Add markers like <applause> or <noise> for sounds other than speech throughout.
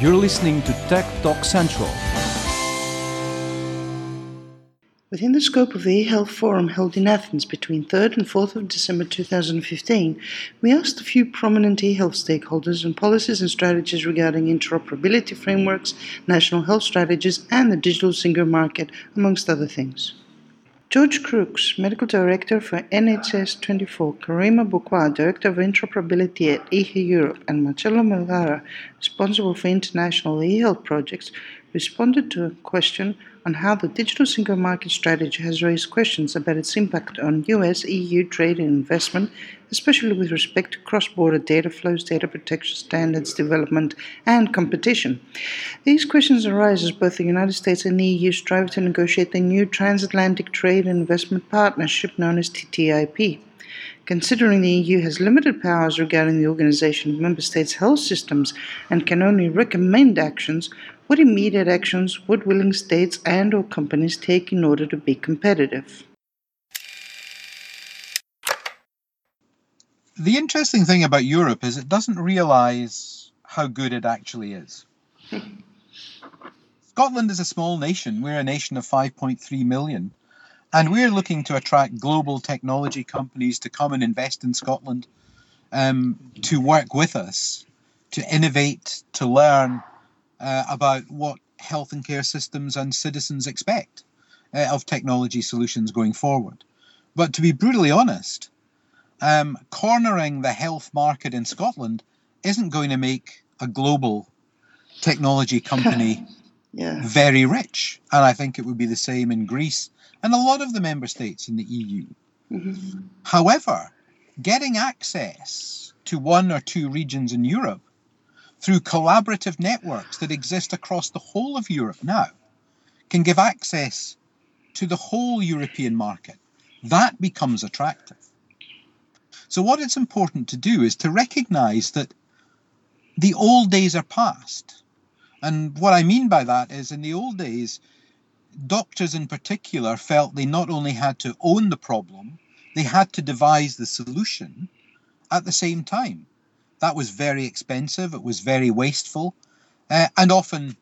You're listening to Tech Talk Central. Within the scope of the eHealth Forum held in Athens between 3rd and 4th of December 2015, we asked a few prominent eHealth stakeholders on policies and strategies regarding interoperability frameworks, national health strategies, and the digital single market, amongst other things. George Crooks, Medical Director for NHS24, Karima Bourquard, Director of Interoperability at eHealth Europe, and Marcello Melgara, responsible for international eHealth projects, responded to a question on how the digital single market strategy has raised questions about its impact on US EU trade and investment, especially with respect to cross border data flows, data protection standards development, and competition. These questions arise as both the United States and the EU strive to negotiate the new transatlantic trade and investment partnership known as TTIP. Considering the EU has limited powers regarding the organization of member states' health systems and can only recommend actions, what immediate actions would willing states and or companies take in order to be competitive? The interesting thing about Europe is it doesn't realize how good it actually is. <laughs> Scotland is a small nation. We're a nation of 5.3 million. And we're looking to attract global technology companies to come and invest in Scotland, um, to work with us, to innovate, to learn uh, about what health and care systems and citizens expect uh, of technology solutions going forward. But to be brutally honest, um, cornering the health market in Scotland isn't going to make a global technology company <laughs> yeah. very rich. And I think it would be the same in Greece and a lot of the member states in the EU. Mm-hmm. However, getting access to one or two regions in Europe through collaborative networks that exist across the whole of Europe now can give access to the whole European market. That becomes attractive. So, what it's important to do is to recognize that the old days are past. And what I mean by that is in the old days, doctors in particular felt they not only had to own the problem, they had to devise the solution at the same time. That was very expensive, it was very wasteful, uh, and often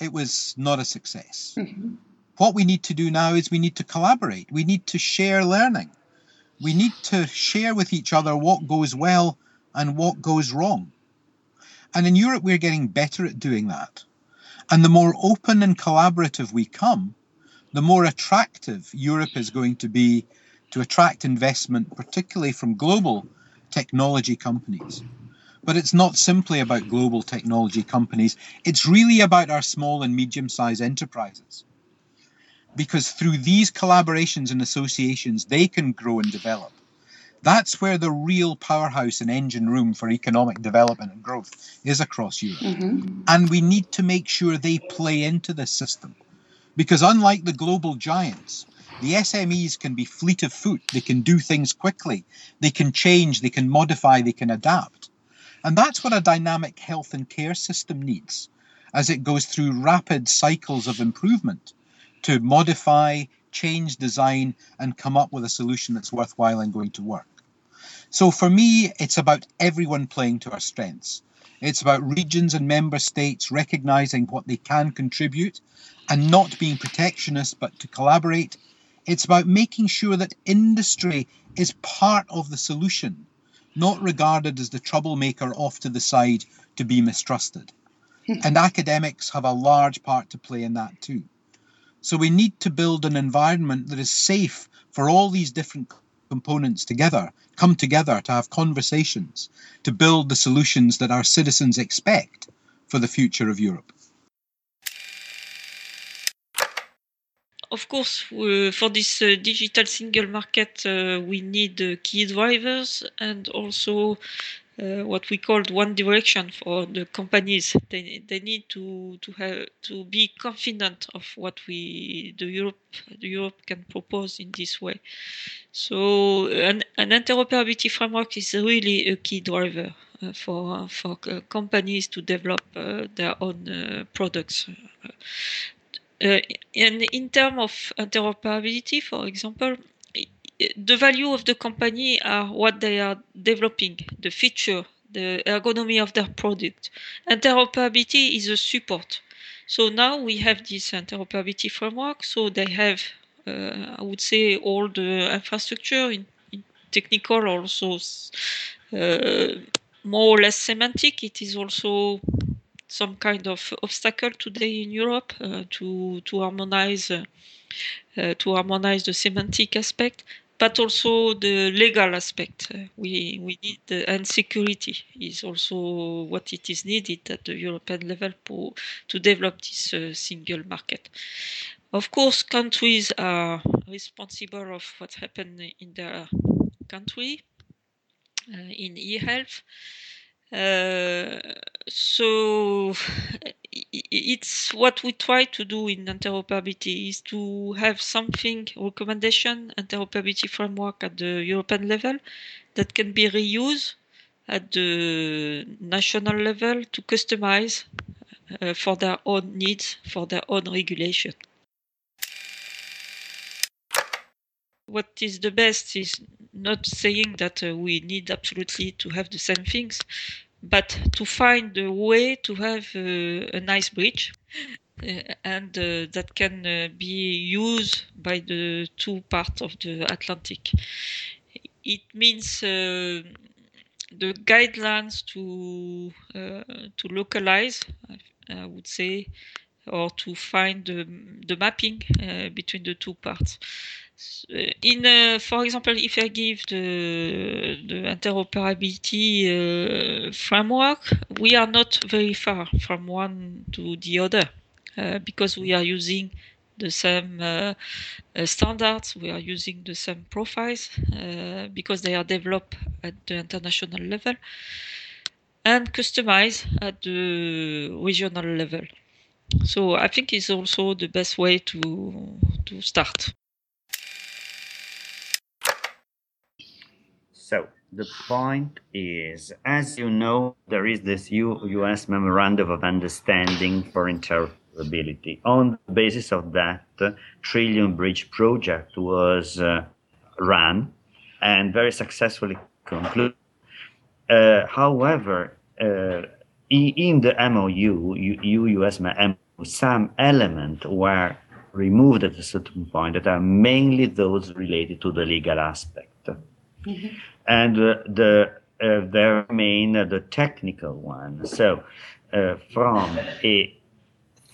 it was not a success. Mm-hmm. What we need to do now is we need to collaborate, we need to share learning we need to share with each other what goes well and what goes wrong. And in Europe, we're getting better at doing that. And the more open and collaborative we come, the more attractive Europe is going to be to attract investment, particularly from global technology companies. But it's not simply about global technology companies, it's really about our small and medium sized enterprises because through these collaborations and associations, they can grow and develop. That's where the real powerhouse and engine room for economic development and growth is across Europe. Mm-hmm. And we need to make sure they play into this system. Because unlike the global giants, the SMEs can be fleet of foot. They can do things quickly. They can change, they can modify, they can adapt. And that's what a dynamic health and care system needs as it goes through rapid cycles of improvement to modify, change design, and come up with a solution that's worthwhile and going to work. So for me, it's about everyone playing to our strengths. It's about regions and member states recognizing what they can contribute and not being protectionist, but to collaborate. It's about making sure that industry is part of the solution, not regarded as the troublemaker off to the side to be mistrusted. Hmm. and academics have a large part to play in that too. So we need to build an environment that is safe for all these different components together, come together to have conversations, to build the solutions that our citizens expect for the future of Europe. Of course, uh, for this uh, digital single market, uh, we need key drivers and also what we called one direction for the companies. They, they need to to have to be confident of what we the Europe the Europe can propose in this way. So an, an interoperability framework is really a key driver uh, for for uh, companies to develop uh, their own uh, products. Uh, and in terms of interoperability, for example, the value of the company are what they are developing, the feature the ergonomy of their product. Interoperability is a support. So now we have this interoperability framework. So they have, uh, I would say, all the infrastructure in, in technical, also uh, more or less semantic. It is also some kind of obstacle today in Europe uh, to to harmonize uh, uh, to harmonize the semantic aspect, but also the legal aspect. Uh, we we need the, and security is also what it is needed at the European level for, to develop this uh, single market. Of course, countries are responsible of what happened in their country uh, in e-health. Uh, so it's what we try to do in interoperability is to have something recommendation interoperability framework at the European level that can be reused at the national level to customize uh, for their own needs for their own regulation. What is the best is not saying that uh, we need absolutely to have the same things, but to find a way to have uh, a nice bridge uh, and uh, that can uh, be used by the two parts of the Atlantic. It means uh, the guidelines to to localize, I would say, or to find the, the mapping between the two parts in uh, for example if i give the the interoperability uh, framework we are not very far from one to the other uh, because we are using the same uh, uh, standards we are using the same profiles uh, because they are developed at the international level and customized at the regional level. So i think it's also the best way to to start So the point is, as you know, there is this U.S. Memorandum of Understanding for Interoperability. On the basis of that, uh, Trillium Bridge project was uh, run and very successfully concluded. Uh, however, uh, in the MOU, U.S. MOU, some elements were removed at a certain point that are mainly those related to the legal aspect. Mm-hmm and uh, the uh, their main uh, the technical one. So, from a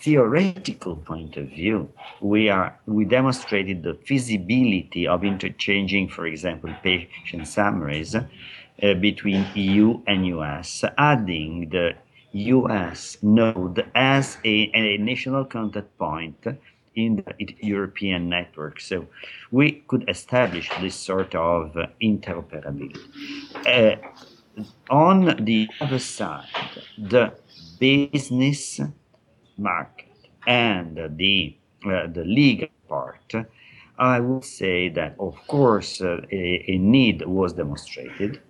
theoretical point of view, we are we demonstrated the feasibility of interchanging, for example, patient summaries uh, between EU and US, adding the US node as a, a national contact point in the European network. So we could establish this sort of uh, interoperability. Uh, on the other side, the business market and the uh, the legal part, I would say that of course uh, a, a, need was demonstrated.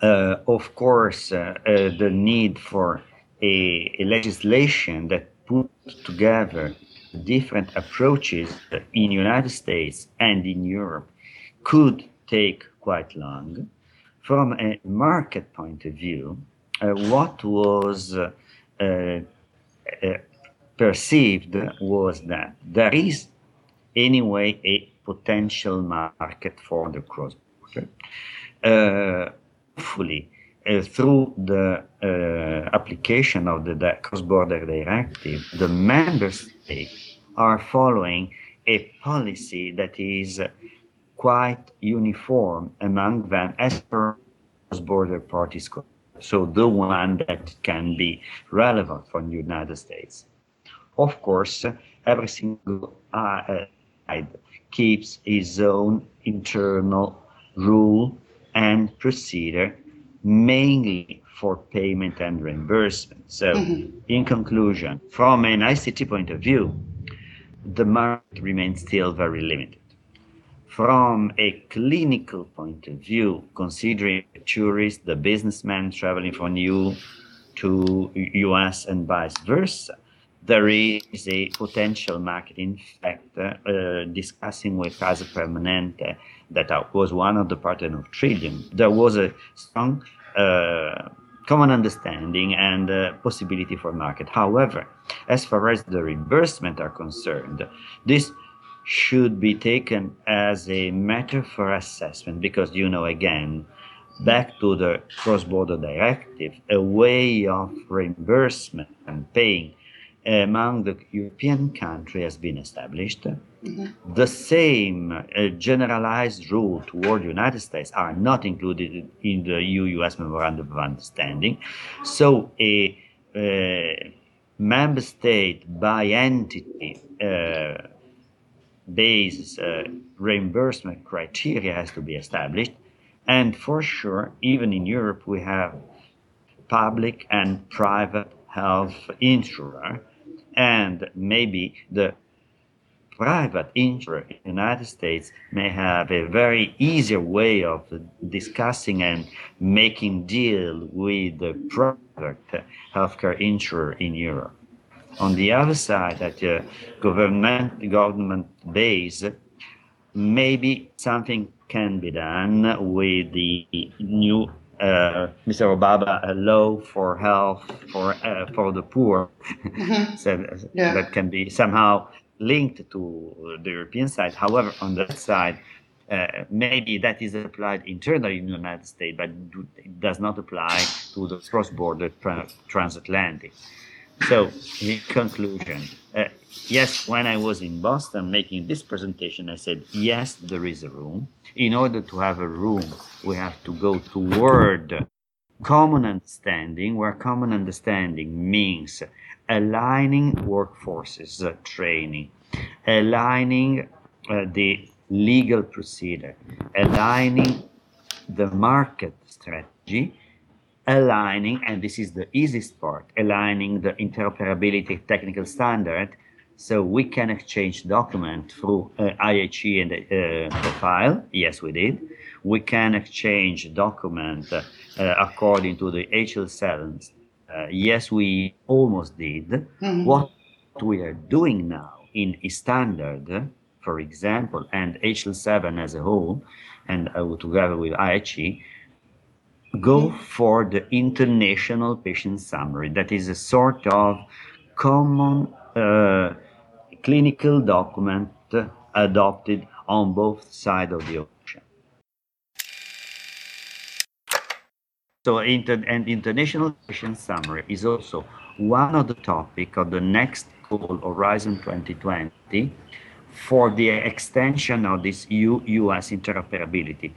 Uh, of course, uh, the need for a, a legislation that put together different approaches in the United States and in Europe could take quite long. From a market point of view, uh, what was uh, uh, perceived was that there is anyway a potential market for the cross-border. Uh, hopefully, uh, through the uh, application of the, the cross-border directive, the member states are following a policy that is quite uniform among them as per cross border parties so the one that can be relevant for the United States. Of course, every single uh, side keeps its own internal rule and procedure, mainly for payment and reimbursement. So, mm-hmm. in conclusion, from an ICT point of view, the market remains still very limited. From a clinical point of view, considering the tourist, the businessman traveling from EU to US and vice versa, there is a potential market. In fact, uh, discussing with Kaiser Permanente, that was one of the partners of Trillium, there was a strong uh, common understanding and uh, possibility for market. However, as far as the reimbursement are concerned, this should be taken as a matter for assessment because you know again back to the cross-border directive a way of reimbursement and paying among the European country has been established. Mm-hmm. The same uh, generalized rule toward the United States are not included in the EU-US Memorandum of Understanding. So a uh, member state by entity uh, basis uh, reimbursement criteria has to be established. And for sure, even in Europe, we have public and private health insurer and maybe the private insurer in the United States may have a very easier way of discussing and making deal with the private healthcare insurer in Europe. On the other side, at the government government base, maybe something can be done with the new uh, Mr. Obama a law for health for uh, for the poor mm-hmm. <laughs> so, yeah. that can be somehow linked to the European side. However, on that side, uh, maybe that is applied internally in the United States, but it does not apply to the cross-border tra- transatlantic. So, in conclusion, uh, yes, when I was in Boston making this presentation, I said, yes, there is a room. In order to have a room, we have to go toward common understanding, where common understanding means aligning workforces uh, training, aligning uh, the legal procedure, aligning the market strategy, aligning, and this is the easiest part, aligning the interoperability technical standard so we can exchange document through uh, IHE and uh, profile. Yes, we did. We can exchange document uh, according to the HL7. Uh, yes, we almost did. Mm-hmm. What we are doing now in standard, for example, and HL7 as a whole, and uh, together with IHE, go for the international patient summary. That is a sort of common uh, clinical document adopted on both sides of the ocean. So, inter- and international patient summary is also one of the topic of the next call Horizon 2020 for the extension of this EU-US interoperability.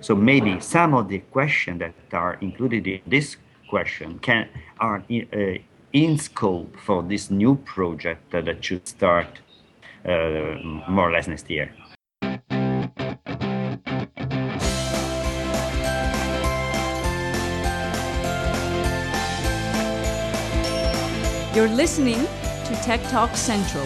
So maybe some of the questions that are included in this question can are in, uh, in scope for this new project that should start uh, more or less next year. You're listening to Tech Talk Central.